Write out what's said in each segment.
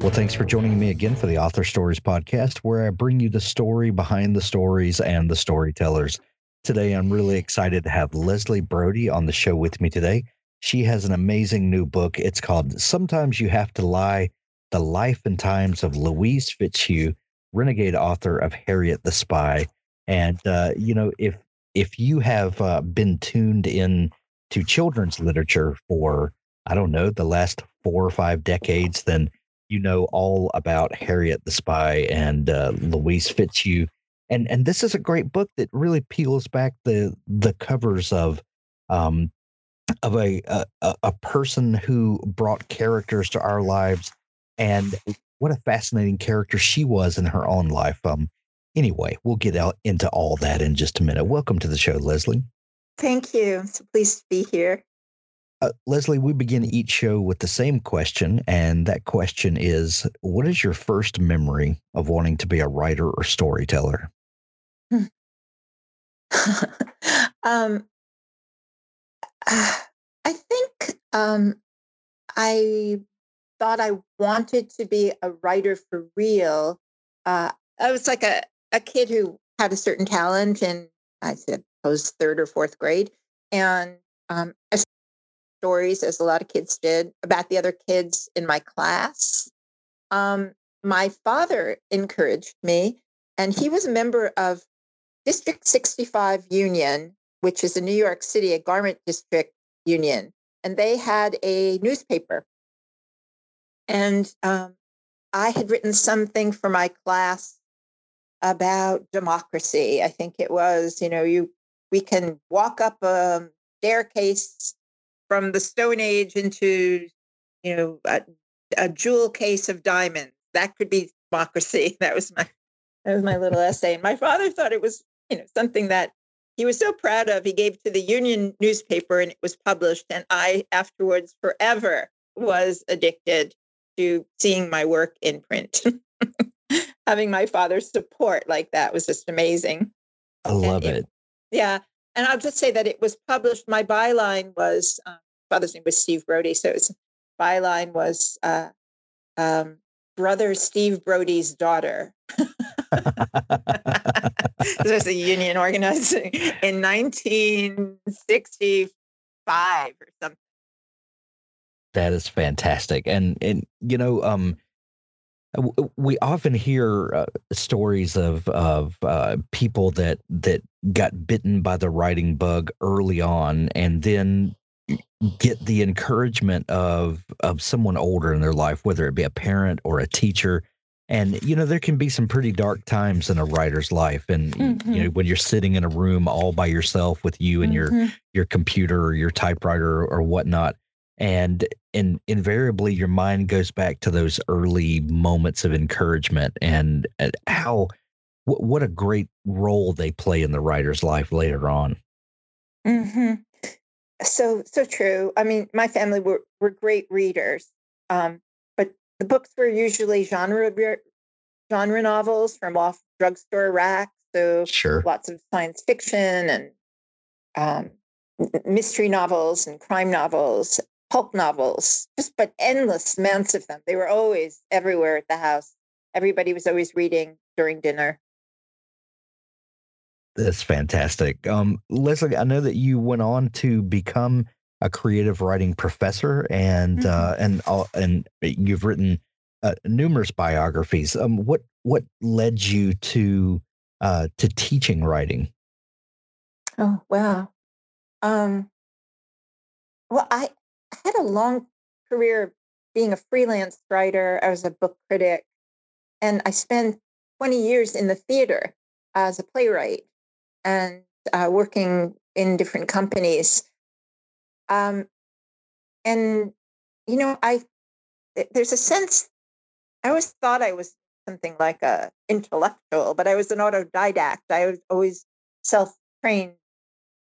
Well, thanks for joining me again for the Author Stories podcast, where I bring you the story behind the stories and the storytellers. Today, I'm really excited to have Leslie Brody on the show with me today. She has an amazing new book. It's called Sometimes You Have to Lie The Life and Times of Louise Fitzhugh, renegade author of Harriet the Spy. And, uh, you know, if if you have uh, been tuned in to children's literature for, I don't know, the last four or five decades, then you know all about Harriet the Spy and uh, Louise Fitzhugh. And and this is a great book that really peels back the the covers of um, of a, a a person who brought characters to our lives, and what a fascinating character she was in her own life. Um, anyway, we'll get out into all that in just a minute. Welcome to the show, Leslie. Thank you. So pleased to be here. Uh, Leslie, we begin each show with the same question, and that question is What is your first memory of wanting to be a writer or storyteller? um, I think um, I thought I wanted to be a writer for real. Uh, I was like a, a kid who had a certain talent and I suppose, third or fourth grade. And um, I stories, as a lot of kids did, about the other kids in my class. Um, my father encouraged me, and he was a member of District 65 Union, which is in New York City, a garment district union, and they had a newspaper. And um, I had written something for my class about democracy. I think it was, you know, you we can walk up a staircase from the Stone Age into, you know, a, a jewel case of diamonds. That could be democracy. That was my that was my little essay. And my father thought it was, you know, something that he was so proud of. He gave to the Union newspaper and it was published. And I afterwards forever was addicted to seeing my work in print. Having my father's support like that was just amazing. I love it, it. Yeah. And I'll just say that it was published. My byline was, um, father's name was Steve Brody. So his byline was uh, um, Brother Steve Brody's daughter. this was a union organizing in 1965 or something. That is fantastic. And, and you know, um, we often hear uh, stories of of uh, people that that got bitten by the writing bug early on, and then get the encouragement of of someone older in their life, whether it be a parent or a teacher. And you know there can be some pretty dark times in a writer's life, and mm-hmm. you know when you're sitting in a room all by yourself with you and mm-hmm. your your computer or your typewriter or whatnot and and invariably your mind goes back to those early moments of encouragement and, and how w- what a great role they play in the writer's life later on. Mm-hmm. so so true. I mean my family were, were great readers um, but the books were usually genre genre novels from off drugstore racks so sure. lots of science fiction and um, mystery novels and crime novels pulp novels, just but endless amounts of them. They were always everywhere at the house. Everybody was always reading during dinner. That's fantastic. Um, Leslie, I know that you went on to become a creative writing professor, and mm-hmm. uh, and uh, and you've written uh, numerous biographies. Um, what what led you to uh, to teaching writing? Oh wow. Um, well, I I had a long career being a freelance writer. I was a book critic, and I spent 20 years in the theater as a playwright and uh, working in different companies. Um, and you know, I there's a sense I always thought I was something like a intellectual, but I was an autodidact. I was always self-trained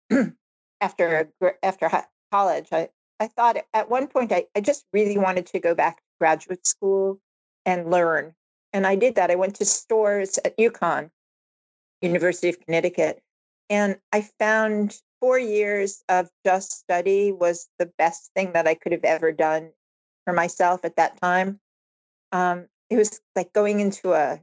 after after college. I, I thought at one point I, I just really wanted to go back to graduate school and learn. And I did that. I went to Storrs at UConn, University of Connecticut, and I found four years of just study was the best thing that I could have ever done for myself at that time. Um, it was like going into a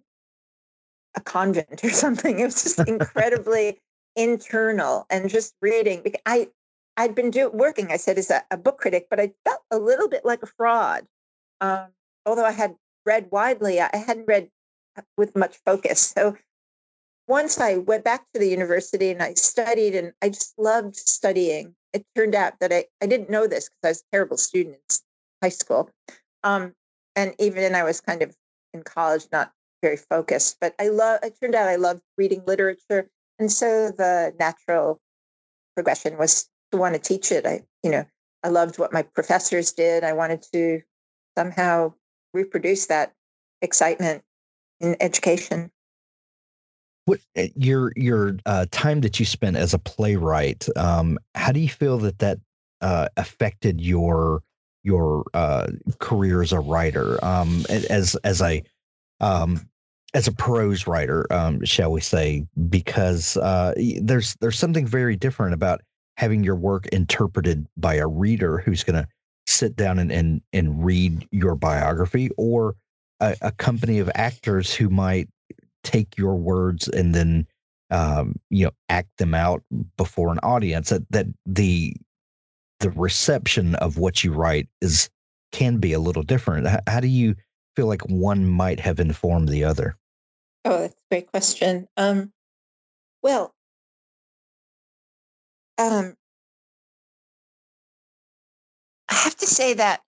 a convent or something. It was just incredibly internal and just reading. I I'd been do, working, I said, as a, a, book critic, but I felt a little bit like a fraud. Um, although I had read widely, I hadn't read with much focus. So once I went back to the university and I studied, and I just loved studying. It turned out that I, I didn't know this because I was a terrible student in high school. Um, and even then I was kind of in college, not very focused, but I love, it turned out I loved reading literature. And so the natural progression was want to teach it. I, you know, I loved what my professors did. I wanted to somehow reproduce that excitement in education. What eh, your your uh, time that you spent as a playwright? Um, how do you feel that that uh, affected your your uh, career as a writer? Um, as as a um, as a prose writer, um, shall we say? Because uh, there's there's something very different about having your work interpreted by a reader who's going to sit down and, and and read your biography, or a, a company of actors who might take your words and then um, you know act them out before an audience that that the the reception of what you write is can be a little different. How, how do you feel like one might have informed the other? Oh that's a great question. Um, well um, i have to say that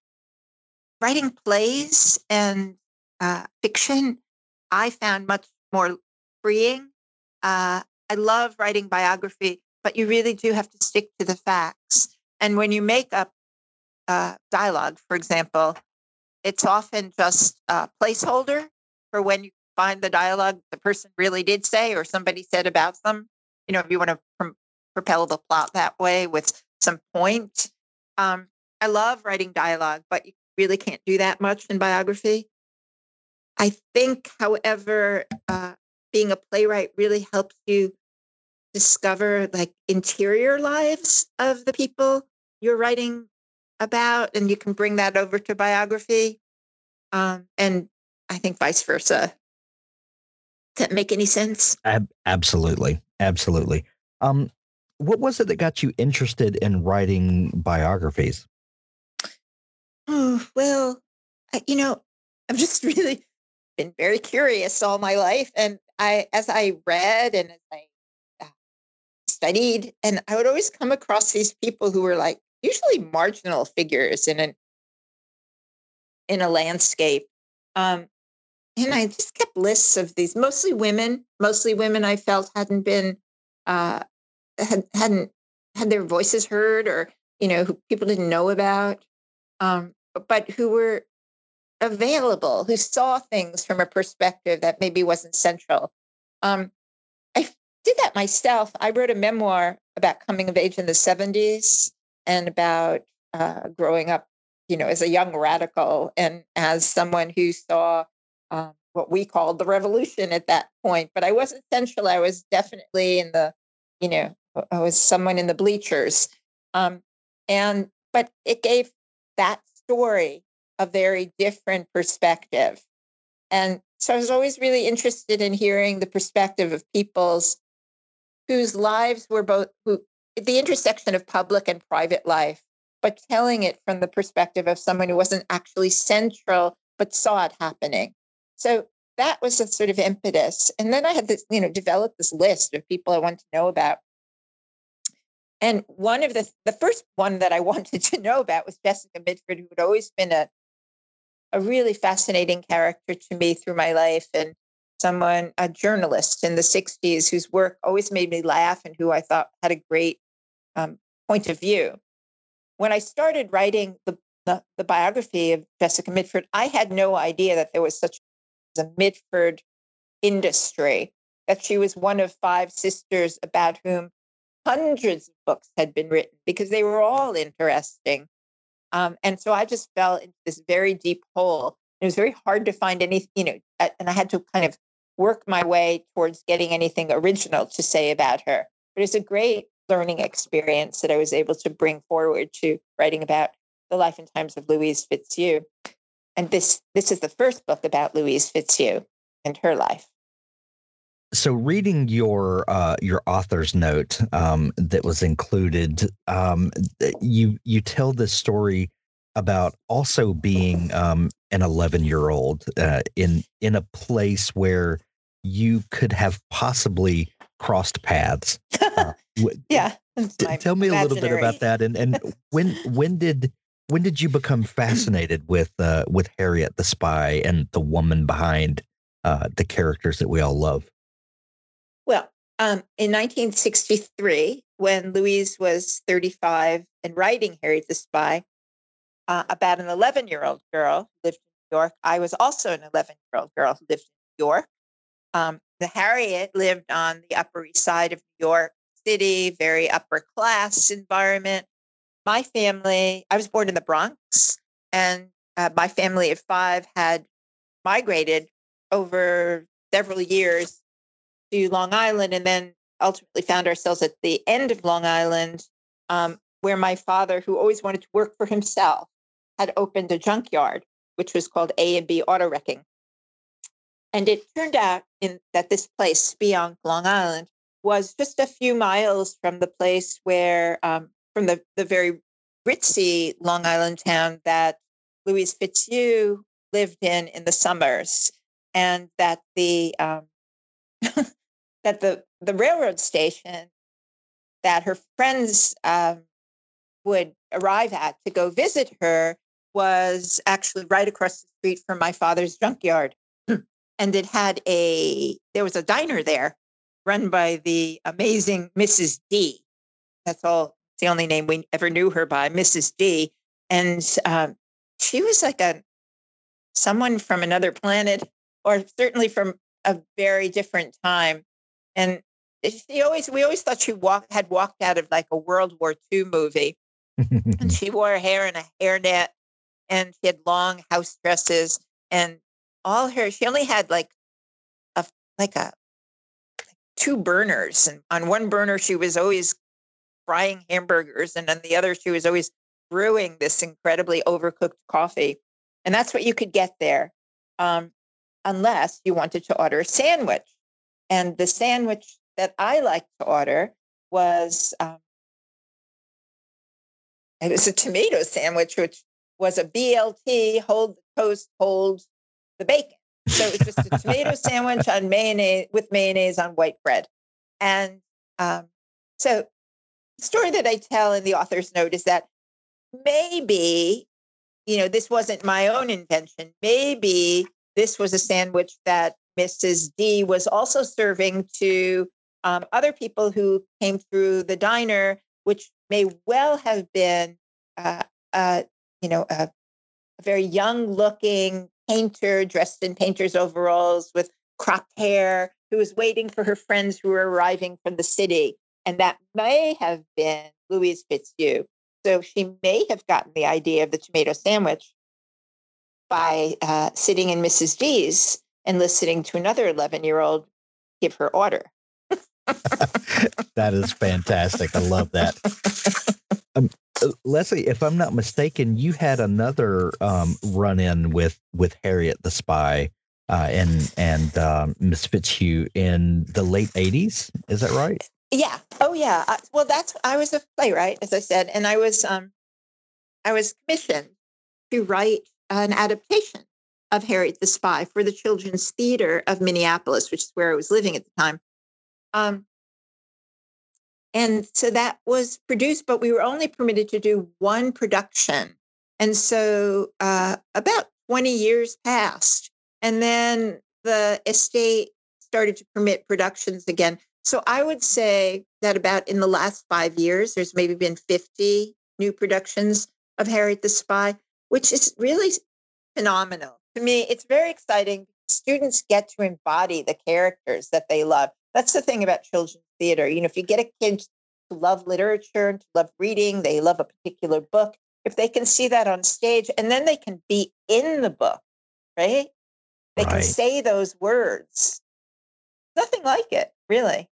writing plays and uh, fiction i found much more freeing. Uh, I love writing biography, but you really do have to stick to the facts. And when you make up uh, dialogue, for example, it's often just a placeholder for when you find the dialogue the person really did say or somebody said about them. You know, if you want to propel the plot that way with some point. Um, I love writing dialogue, but you really can't do that much in biography. I think, however, uh, being a playwright really helps you discover like interior lives of the people you're writing about, and you can bring that over to biography. Um, and I think vice versa. Does that make any sense? Ab- absolutely, absolutely. Um, what was it that got you interested in writing biographies? Oh well, you know, I've just really been very curious all my life. And I, as I read and as I uh, studied, and I would always come across these people who were like usually marginal figures in an in a landscape. Um, and I just kept lists of these, mostly women, mostly women I felt hadn't been uh, had hadn't had their voices heard or you know who people didn't know about, um, but who were available, who saw things from a perspective that maybe wasn't central. Um, I did that myself. I wrote a memoir about coming of age in the 70s and about uh, growing up, you know, as a young radical and as someone who saw um, what we called the revolution at that point. But I wasn't central. I was definitely in the, you know, I was someone in the bleachers. Um, and, but it gave that story a very different perspective. And so I was always really interested in hearing the perspective of people's whose lives were both who the intersection of public and private life, but telling it from the perspective of someone who wasn't actually central but saw it happening. So that was a sort of impetus. And then I had this, you know, developed this list of people I wanted to know about. And one of the the first one that I wanted to know about was Jessica Mitford, who had always been a a really fascinating character to me through my life and someone, a journalist in the 60s whose work always made me laugh and who I thought had a great um, point of view. When I started writing the the, the biography of Jessica Mitford, I had no idea that there was such a Mitford industry, that she was one of five sisters about whom hundreds of books had been written because they were all interesting. Um, and so I just fell into this very deep hole. It was very hard to find any, you know, and I had to kind of work my way towards getting anything original to say about her. But it's a great learning experience that I was able to bring forward to writing about the life and times of Louise Fitzhugh. And this this is the first book about Louise Fitzhugh and her life. So, reading your uh, your author's note um, that was included, um, you you tell this story about also being um, an 11 year old uh, in in a place where you could have possibly crossed paths. Uh, yeah. tell me a little bit about that, and and when when did when did you become fascinated with uh, with Harriet the spy and the woman behind uh, the characters that we all love? Um, in 1963, when Louise was 35 and writing Harriet the Spy, uh, about an 11 year old girl lived in New York. I was also an 11 year old girl who lived in New York. Um, the Harriet lived on the Upper East Side of New York City, very upper class environment. My family, I was born in the Bronx, and uh, my family of five had migrated over several years to Long Island and then ultimately found ourselves at the end of Long Island, um, where my father, who always wanted to work for himself, had opened a junkyard, which was called A and B Auto Wrecking. And it turned out in, that this place, Speonk, Long Island, was just a few miles from the place where, um, from the, the very ritzy Long Island town that Louise Fitzhugh lived in in the summers, and that the um, that the the railroad station that her friends um, would arrive at to go visit her was actually right across the street from my father's junkyard. and it had a, there was a diner there run by the amazing Mrs. D. That's all, the only name we ever knew her by, Mrs. D. And um, she was like a, someone from another planet or certainly from a very different time. And she always, we always thought she walked, had walked out of like a World War II movie. and she wore her hair in a hairnet and she had long house dresses and all her she only had like a like a two burners and on one burner she was always frying hamburgers and on the other she was always brewing this incredibly overcooked coffee and that's what you could get there um, unless you wanted to order a sandwich and the sandwich that i liked to order was um, it was a tomato sandwich which was a BLT, hold the toast, hold the bacon. So it was just a tomato sandwich on mayonnaise with mayonnaise on white bread. And um, so the story that I tell in the author's note is that maybe, you know, this wasn't my own invention. Maybe this was a sandwich that Mrs. D was also serving to um, other people who came through the diner, which may well have been uh, uh, you know, a, a very young looking painter dressed in painter's overalls with cropped hair who was waiting for her friends who were arriving from the city. And that may have been Louise Fitzhugh. So she may have gotten the idea of the tomato sandwich by uh, sitting in Mrs. D's and listening to another 11 year old give her order. that is fantastic. I love that. Um, uh, Leslie, if I'm not mistaken, you had another um, run in with with Harriet the Spy uh, and and um, Miss Fitzhugh in the late '80s. Is that right? Yeah. Oh, yeah. Uh, well, that's I was a playwright, as I said, and I was um, I was commissioned to write an adaptation of Harriet the Spy for the Children's Theater of Minneapolis, which is where I was living at the time. Um, and so that was produced, but we were only permitted to do one production. And so uh, about 20 years passed. And then the estate started to permit productions again. So I would say that about in the last five years, there's maybe been 50 new productions of Harriet the Spy. which is really phenomenal. To me, it's very exciting. Students get to embody the characters that they love. That's the thing about children's theater. You know, if you get a kid to love literature and to love reading, they love a particular book, if they can see that on stage and then they can be in the book, right? They Right. can say those words. Nothing like it, really.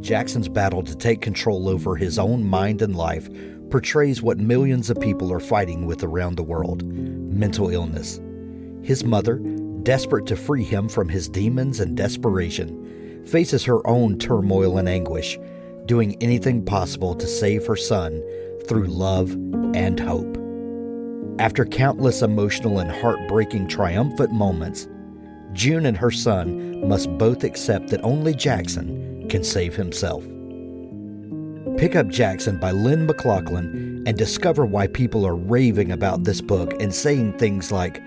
Jackson's battle to take control over his own mind and life portrays what millions of people are fighting with around the world mental illness. His mother, desperate to free him from his demons and desperation, faces her own turmoil and anguish, doing anything possible to save her son through love and hope. After countless emotional and heartbreaking triumphant moments, June and her son must both accept that only Jackson can save himself. Pick up Jackson by Lynn McLaughlin and discover why people are raving about this book and saying things like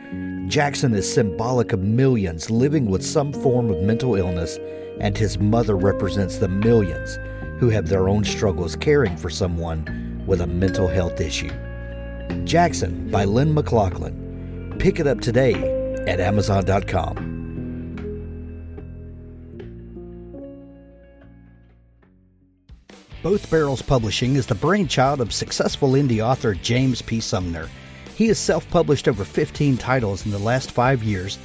Jackson is symbolic of millions living with some form of mental illness, and his mother represents the millions who have their own struggles caring for someone with a mental health issue. Jackson by Lynn McLaughlin. Pick it up today at Amazon.com. Both Barrels Publishing is the brainchild of successful indie author James P. Sumner. He has self published over 15 titles in the last five years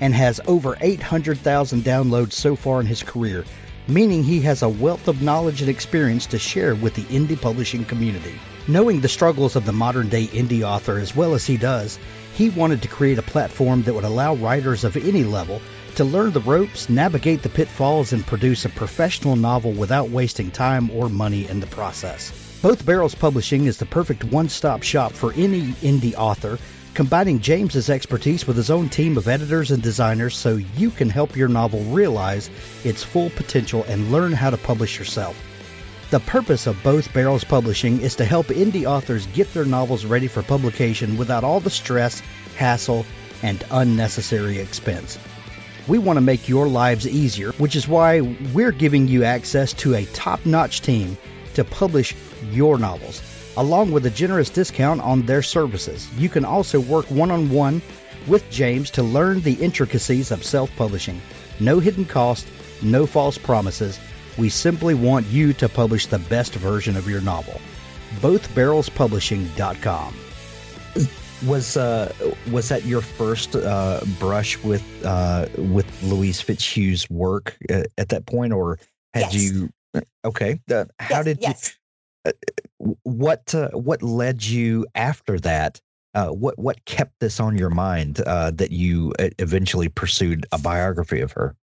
and has over 800,000 downloads so far in his career, meaning he has a wealth of knowledge and experience to share with the indie publishing community. Knowing the struggles of the modern day indie author as well as he does, he wanted to create a platform that would allow writers of any level to learn the ropes, navigate the pitfalls, and produce a professional novel without wasting time or money in the process. Both Barrels Publishing is the perfect one stop shop for any indie author, combining James's expertise with his own team of editors and designers so you can help your novel realize its full potential and learn how to publish yourself. The purpose of both Barrels Publishing is to help indie authors get their novels ready for publication without all the stress, hassle, and unnecessary expense. We want to make your lives easier, which is why we're giving you access to a top notch team to publish your novels, along with a generous discount on their services. You can also work one on one with James to learn the intricacies of self publishing. No hidden cost, no false promises. We simply want you to publish the best version of your novel. BothBarrelsPublishing.com. Was uh was that your first uh brush with uh with Louise Fitzhugh's work at, at that point, or had Yes. you? Okay, uh, how Yes, did yes. you? What uh, what led you after that? Uh, what what kept this on your mind uh, that you uh, eventually pursued a biography of her?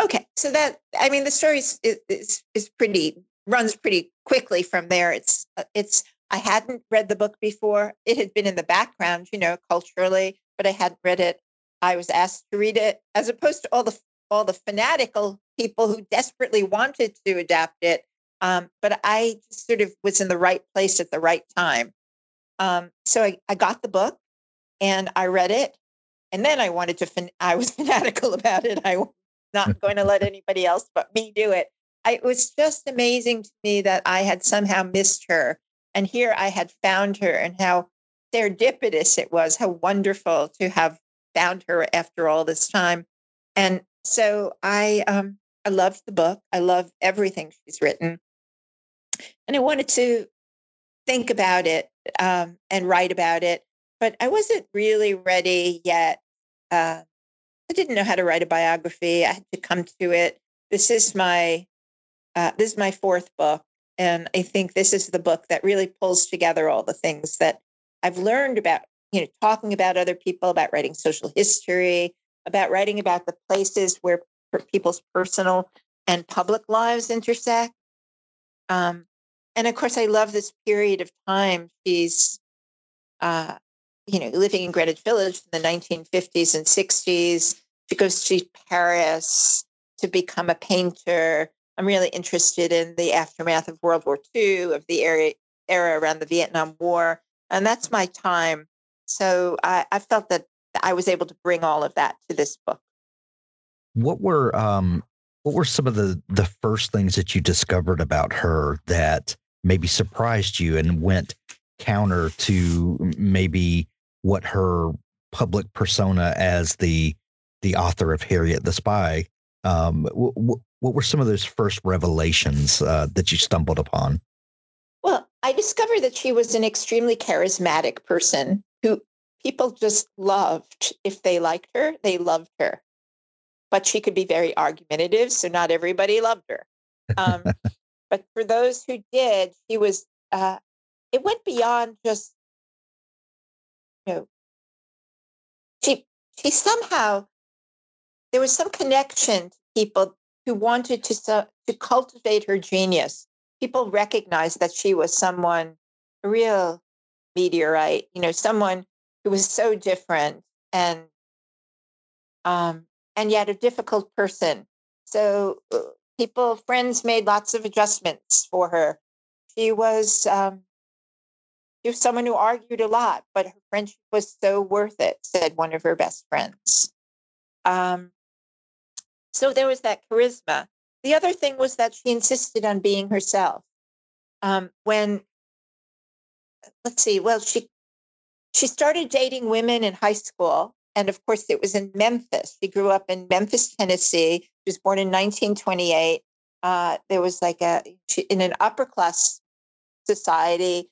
Okay, so that I mean, the story is is, is pretty runs pretty quickly from there. It's uh, it's I hadn't read the book before. It had been in the background, you know, culturally, but I hadn't read it. I was asked to read it, as opposed to all the all the fanatical people who desperately wanted to adapt it. Um, but I sort of was in the right place at the right time. Um, so I, I got the book and I read it, and then I wanted to. I was fanatical about it. I was not going to let anybody else but me do it. I, it was just amazing to me that I had somehow missed her. And here I had found her, and how serendipitous it was, how wonderful to have found her after all this time. And so I, um, I loved the book. I love everything she's written. And I wanted to think about it um, and write about it, but I wasn't really ready yet. Uh, I didn't know how to write a biography. I had to come to it. This is my uh, this is my fourth book, and I think this is the book that really pulls together all the things that I've learned about you know talking about other people, about writing social history, about writing about the places where people's personal and public lives intersect. Um, and of course, I love this period of time. She's uh, you know, living in Greenwich Village in the 1950s and 60s. She goes to Paris to become a painter. I'm really interested in the aftermath of World War II, of the era, era around the Vietnam War. And that's my time. So I, I felt that I was able to bring all of that to this book. What were um what were some of the the first things that you discovered about her that maybe surprised you and went counter to maybe what her public persona as the the author of Harriet the Spy. Um, w- w- what were some of those first revelations uh, that you stumbled upon? Well, I discovered that she was an extremely charismatic person who people just loved. If they liked her, they loved her. But she could be very argumentative, so not everybody loved her. Um, but for those who did, she was. Uh, it went beyond just, you know, she she somehow there was some connection to people who wanted to to cultivate her genius. People recognized that she was someone, a real meteorite, you know, someone who was so different and um, and yet a difficult person. So uh, people, friends made lots of adjustments for her. She was um, she was someone who argued a lot, but her friendship was so worth it, said one of her best friends. Um, so there was that charisma. The other thing was that she insisted on being herself. Um, when, let's see, well, she she started dating women in high school, and of course, it was in Memphis. She grew up in Memphis, Tennessee. She was born in 1928. Uh, there was like a she, in an upper class society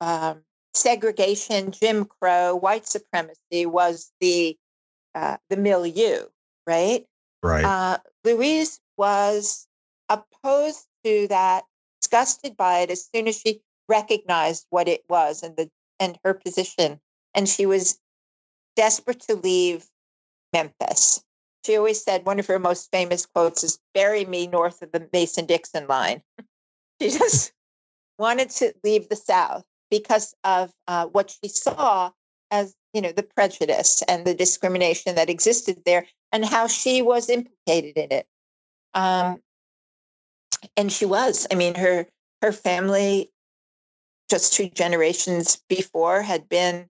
um, segregation, Jim Crow, white supremacy was the uh, the milieu, right? Right. Uh, Louise was opposed to that, disgusted by it as soon as she recognized what it was and the and her position, and she was desperate to leave Memphis. She always said one of her most famous quotes is "Bury me north of the Mason Dixon line." she just wanted to leave the South because of uh, what she saw as you know the prejudice and the discrimination that existed there and how she was implicated in it. Um, and she was. I mean her her family just two generations before had been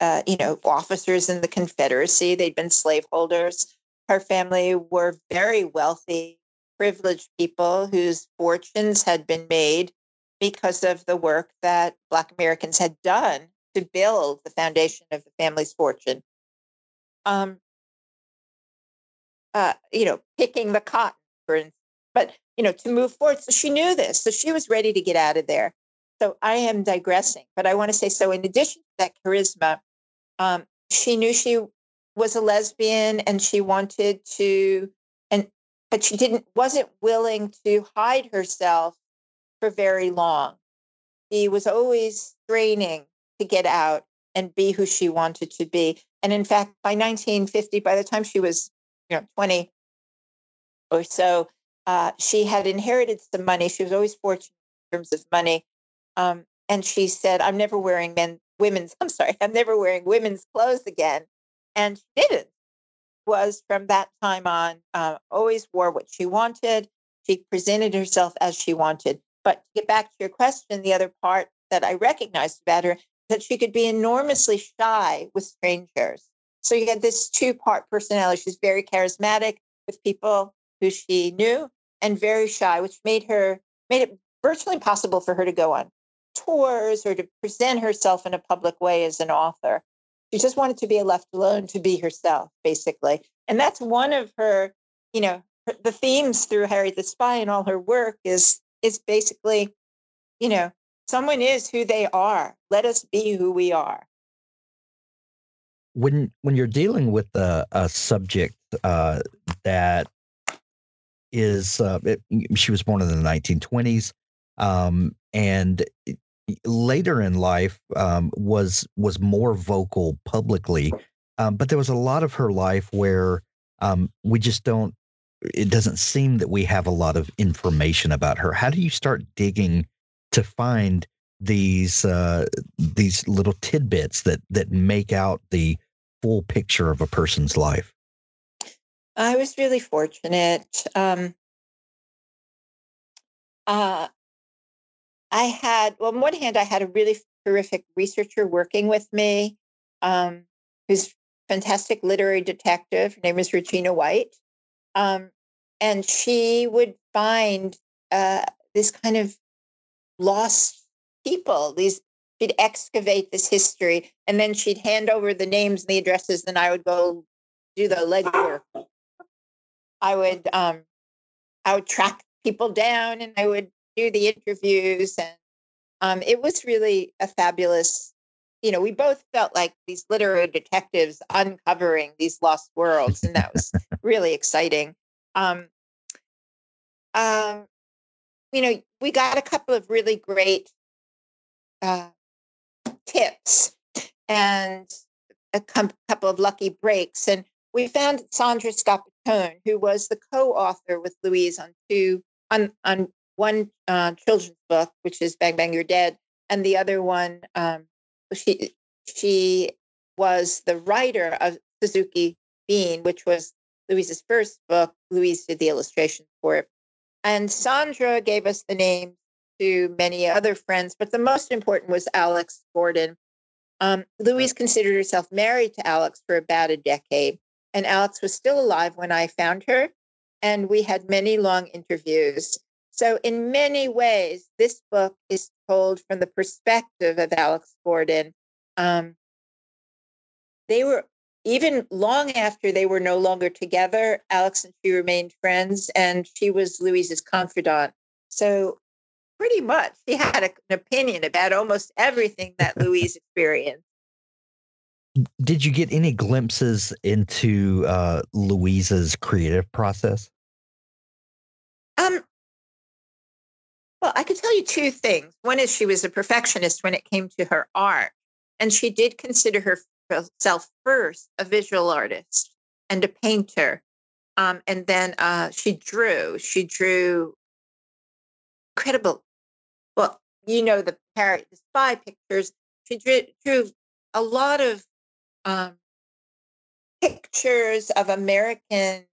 uh, you know officers in the confederacy. They'd been slaveholders. Her family were very wealthy privileged people whose fortunes had been made because of the work that Black Americans had done to build the foundation of the family's fortune. Um, uh, you know, picking the cotton, for instance, but you know, to move forward. So she knew this, so she was ready to get out of there. So I am digressing, but I want to say so. In addition to that charisma, um, she knew she was a lesbian, and she wanted to, and but she didn't wasn't willing to hide herself for very long. She was always straining to get out and be who she wanted to be. And in fact, by 1950, by the time she was, you know, 20 or so, uh, she had inherited some money. She was always fortunate in terms of money. Um, and she said, I'm never wearing men, women's, I'm sorry, I'm never wearing women's clothes again. And she didn't. Was from that time on, uh, always wore what she wanted. She presented herself as she wanted. But to get back to your question, the other part that I recognized about her that she could be enormously shy with strangers. So you get this two part personality. She's very charismatic with people who she knew and very shy, which made her made it virtually impossible for her to go on tours or to present herself in a public way as an author. She just wanted to be left alone to be herself, basically. And that's one of her, you know, the themes through Harry the Spy and all her work is is basically, you know, someone is who they are. Let us be who we are. When when you're dealing with a, a subject uh, that is, uh, it, she was born in the 1920s, um, and later in life um, was was more vocal publicly, um, but there was a lot of her life where um, we just don't it doesn't seem that we have a lot of information about her. How do you start digging to find these uh, these little tidbits that that make out the full picture of a person's life? I was really fortunate. Um, uh, I had, well, on one hand, I had a really terrific researcher working with me, um, who's fantastic literary detective. Her name is Regina White. Um, and she would find uh, this kind of lost people, these she'd excavate this history and then she'd hand over the names and the addresses and I would go do the legwork. I would um I would track people down and I would do the interviews and um it was really a fabulous you know we both felt like these literary detectives uncovering these lost worlds and that was really exciting um um you know we got a couple of really great uh tips and a couple of lucky breaks. And we found Sandra Scoppettone, who was the co-author with Louise on two on on one uh, children's book, which is Bang Bang You're Dead, and the other one, um, she she was the writer of Suzuki Beane, which was Louise's first book. Louise did the illustrations for it, and Sandra gave us the name to many other friends, but the most important was Alixe Gordin. Um, Louise considered herself married to Alixe for about a decade, and Alixe was still alive when I found her, and we had many long interviews. So, in many ways, this book is told from the perspective of Alixe Gordin. Um, they were even long after they were no longer together, Alixe and she remained friends, and she was Louise's confidant. So pretty much she had a, an opinion about almost everything that Louise experienced. Did you get any glimpses into uh, Louise's creative process? Um, well, I could tell you two things. One is she was a perfectionist when it came to her art, and she did consider herself first a visual artist and a painter. Um, and then uh, she drew. She drew incredible well, you know the Harriet the spy pictures. She drew, drew a lot of um, pictures of American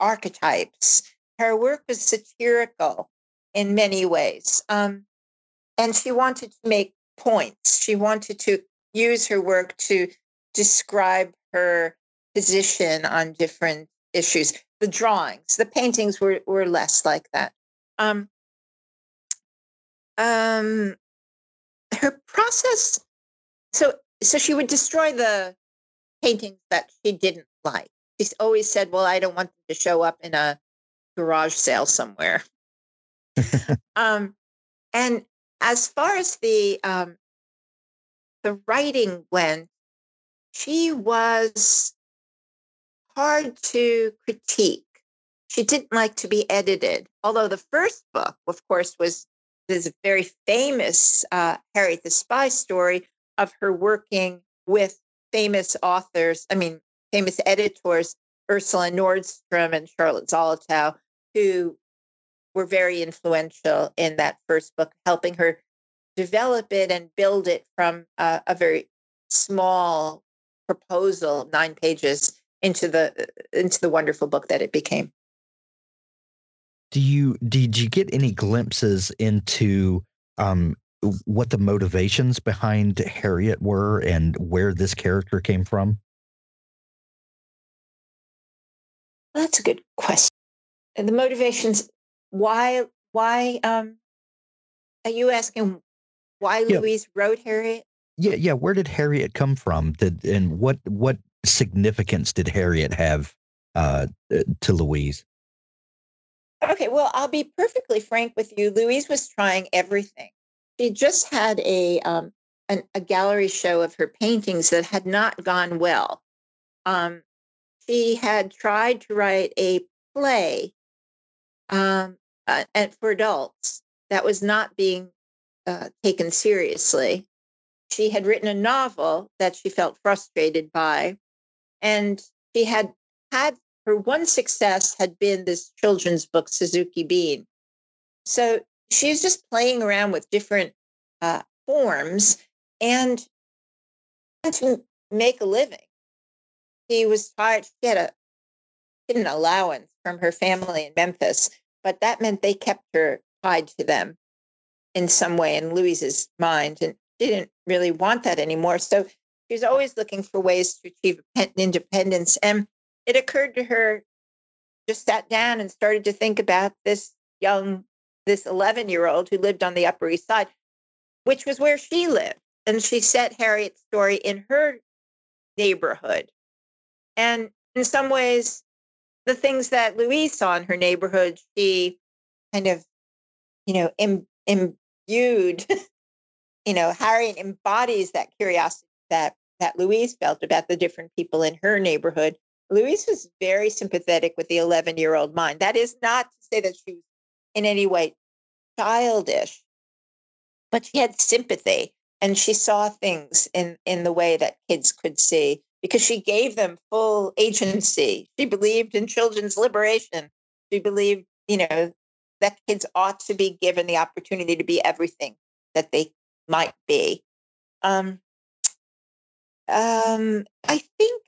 archetypes. Her work was satirical in many ways, um, and she wanted to make points. She wanted to use her work to describe her position on different issues. The drawings, the paintings were were less like that. Um, um her process so so she would destroy the paintings that she didn't like she always said well i don't want them to show up in a garage sale somewhere um and as far as the um the writing went she was hard to critique. She didn't like to be edited although the first book of course was this very famous uh, Harriet the Spy story of her working with famous authors, I mean, famous editors, Ursula Nordstrom and Charlotte Zolotow, who were very influential in that first book, helping her develop it and build it from uh, a very small proposal, nine pages, into the into the wonderful book that it became do you did you get any glimpses into um, what the motivations behind Harriet were and where this character came from? That's a good question. And the motivations why why um are you asking why yeah. Louise wrote Harriet? Yeah, yeah. Where did Harriet come from? Did and what what significance did Harriet have uh, to Louise? Okay, well, I'll be perfectly frank with you. Louise was trying everything. She just had a um, an, a gallery show of her paintings that had not gone well. Um, she had tried to write a play um, uh, and for adults that was not being uh, taken seriously. She had written a novel that she felt frustrated by, and she had had her one success had been this children's book, Suzuki Beane. So she was just playing around with different uh, forms and to make a living. He was tired. She had a an allowance from her family in Memphis, but that meant they kept her tied to them in some way in Louise's mind, and she didn't really want that anymore. So she was always looking for ways to achieve independence. And it occurred to her, just sat down and started to think about this young, this 11 year old who lived on the Upper East Side, which was where she lived. and she set Harriet's story in her neighborhood. And in some ways, the things that Louise saw in her neighborhood, she kind of, you know, Im- imbued, you know, Harriet embodies that curiosity that that Louise felt about the different people in her neighborhood. Louise was very sympathetic with the 11 year old mind. That is not to say that she was in any way childish, but she had sympathy and she saw things in, in the way that kids could see because she gave them full agency. She believed in children's liberation. She believed, you know, that kids ought to be given the opportunity to be everything that they might be. Um, um, I think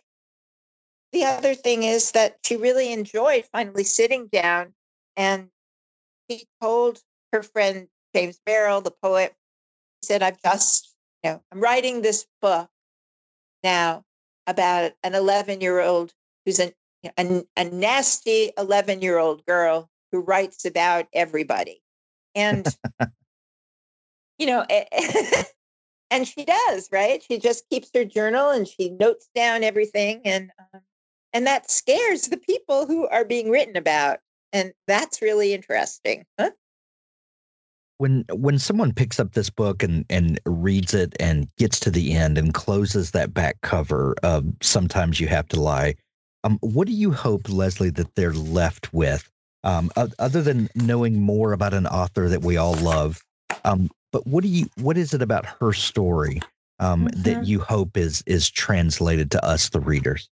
the other thing is that she really enjoyed finally sitting down and she told her friend James Merrill, the poet, he said, I've just, you know, I'm writing this book now about an 11 year old who's an, a, a nasty 11 year old girl who writes about everybody. And, you know, and she does, right? She just keeps her journal and she notes down everything. And, um, and that scares the people who are being written about. And that's really interesting. Huh? when when someone picks up this book and and reads it and gets to the end and closes that back cover of sometimes you have to lie um, what do you hope leslie that they're left with um, other than knowing more about an author that we all love um, but what do you what is it about her story um, mm-hmm. that you hope is is translated to us the readers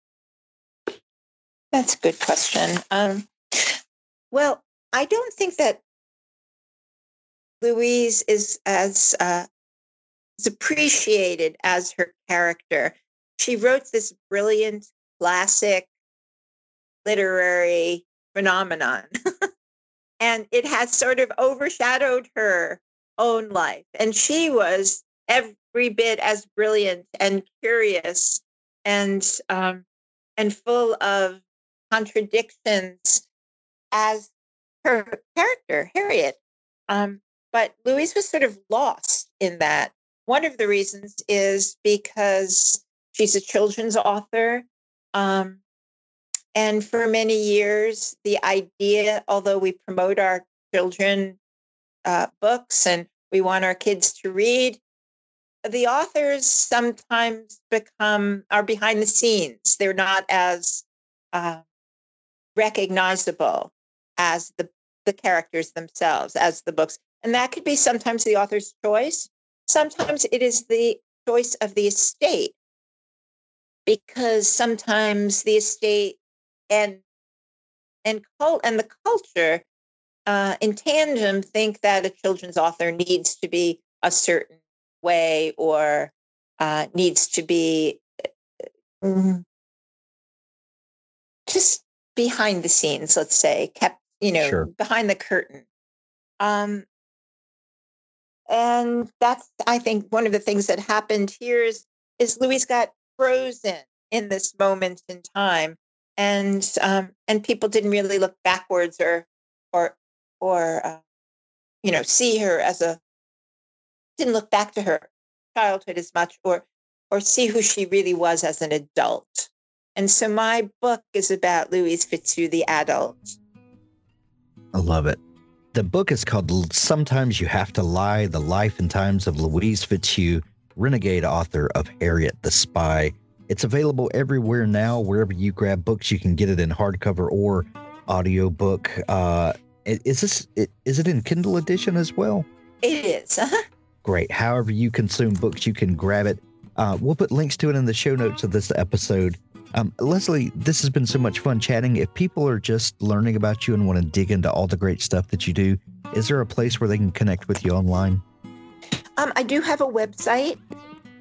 that's a good question um, well i don't think that Louise is as uh, is appreciated as her character. She wrote this brilliant classic literary phenomenon, and it has sort of overshadowed her own life. And she was every bit as brilliant and curious and um, and full of contradictions as her character, Harriet. Um, but Louise was sort of lost in that. One of the reasons is because she's a children's author. Um, and for many years, the idea, although we promote our children uh, books and we want our kids to read, the authors sometimes become are behind the scenes. They're not as uh, recognizable as the the characters themselves, as the books. And that could be sometimes the author's choice. Sometimes it is the choice of the estate because sometimes the estate and and cult and the culture uh, in tandem think that a children's author needs to be a certain way or uh, needs to be mm, just behind the scenes let's say kept you know sure. behind the curtain um, and that's i think one of the things that happened here is is louise got frozen in this moment in time and um, and people didn't really look backwards or or or uh, you know see her as a didn't look back to her childhood as much or or see who she really was as an adult and so my book is about louise fitzhugh the adult i love it the book is called Sometimes You Have to Lie The Life and Times of Louise Fitzhugh, renegade author of Harriet the Spy. It's available everywhere now. Wherever you grab books, you can get it in hardcover or audiobook. Uh, is this is it in Kindle edition as well? It is. Uh-huh. Great. However you consume books, you can grab it. Uh, we'll put links to it in the show notes of this episode. Um, Leslie, this has been so much fun chatting. If people are just learning about you and want to dig into all the great stuff that you do, is there a place where they can connect with you online? Um, I do have a website,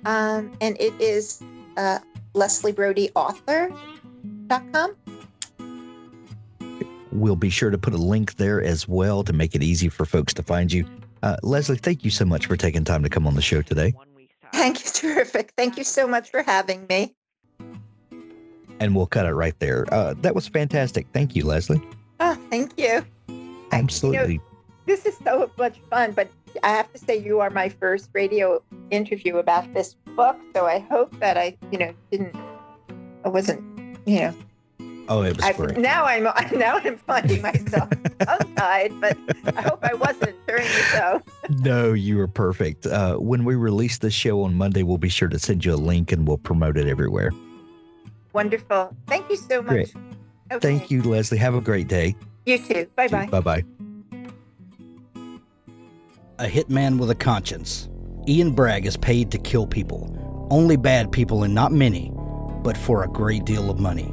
um, and it is uh, lesliebrodyauthor.com. We'll be sure to put a link there as well to make it easy for folks to find you. Uh, Leslie, thank you so much for taking time to come on the show today. Thank you. Terrific. Thank you so much for having me and we'll cut it right there. Uh, that was fantastic. Thank you, Leslie. Oh, thank you. Absolutely. You know, this is so much fun, but I have to say you are my first radio interview about this book, so I hope that I, you know, didn't, I wasn't, you know, Oh, it was I, great. now I'm now I'm finding myself tongue-tied, but I hope I wasn't during the show. No, you were perfect. Uh, when we release the show on Monday, we'll be sure to send you a link and we'll promote it everywhere. Wonderful. Thank you so much. Great. Okay. Thank you, Leslie. Have a great day. You too. Bye bye. Bye bye. A hitman with a conscience. Ian Bragg is paid to kill people. Only bad people and not many, but for a great deal of money.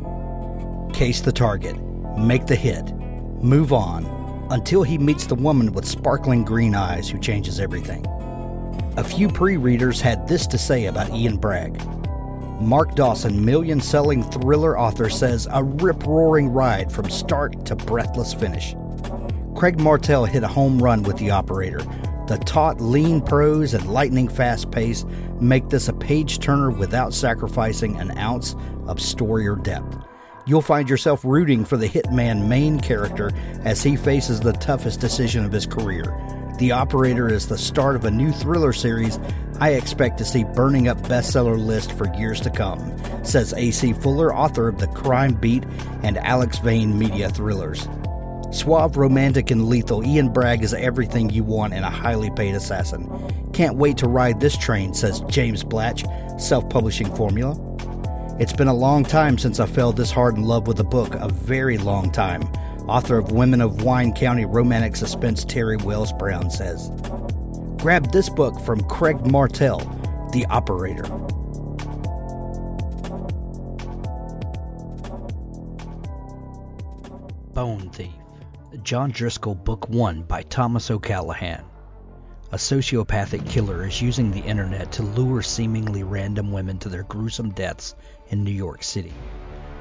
Case the target. Make the hit. Move on until he meets the woman with sparkling green eyes who changes everything. A few pre readers had this to say about Ian Bragg. Mark Dawson, million selling thriller author, says a rip roaring ride from start to breathless finish. Craig Martelle hit a home run with The Operator. The taut, lean prose and lightning fast pace make this a page turner without sacrificing an ounce of story or depth. You'll find yourself rooting for the hitman main character as he faces the toughest decision of his career. The Operator is the start of a new thriller series I expect to see burning up bestseller list for years to come, says A.C. Fuller, author of The Crime Beat and Alex Vane media thrillers. Suave, romantic, and lethal, Ian Bragg is everything you want in a highly paid assassin. Can't wait to ride this train, says James Blatch, self publishing formula. It's been a long time since I fell this hard in love with a book, a very long time. Author of Women of Wine County romantic suspense Terry Wells Brown says. Grab this book from Craig Martelle, The Operator. Bone Thief. John Driscoll, Book 1 by Thomas O'Callaghan. A sociopathic killer is using the internet to lure seemingly random women to their gruesome deaths in New York City.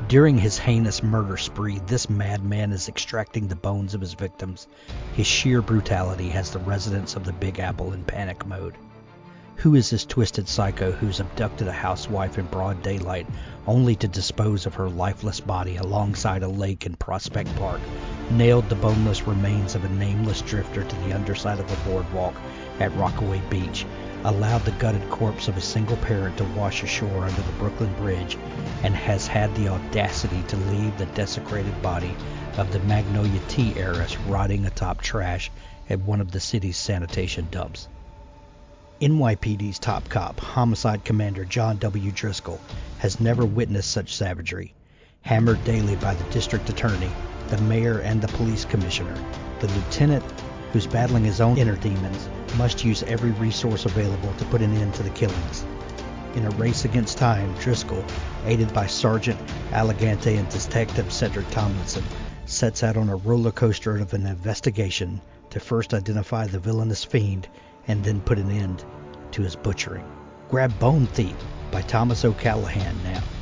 During his heinous murder spree, this madman is extracting the bones of his victims. His sheer brutality has the residents of the Big Apple in panic mode. Who is this twisted psycho who's abducted a housewife in broad daylight only to dispose of her lifeless body alongside a lake in Prospect Park, nailed the boneless remains of a nameless drifter to the underside of a boardwalk at Rockaway Beach, allowed the gutted corpse of a single parent to wash ashore under the Brooklyn Bridge, and has had the audacity to leave the desecrated body of the Magnolia Tea heiress rotting atop trash at one of the city's sanitation dumps. NYPD's top cop, homicide commander John W. Driscoll, has never witnessed such savagery. Hammered daily by the district attorney, the mayor, and the police commissioner, the lieutenant, who's battling his own inner demons, must use every resource available to put an end to the killings. In a race against time, Driscoll, aided by Sergeant Allegante and Detective Cedric Tomlinson, sets out on a roller coaster of an investigation to first identify the villainous fiend and then put an end to his butchering. Grab Bone Thief by Thomas O'Callaghan now.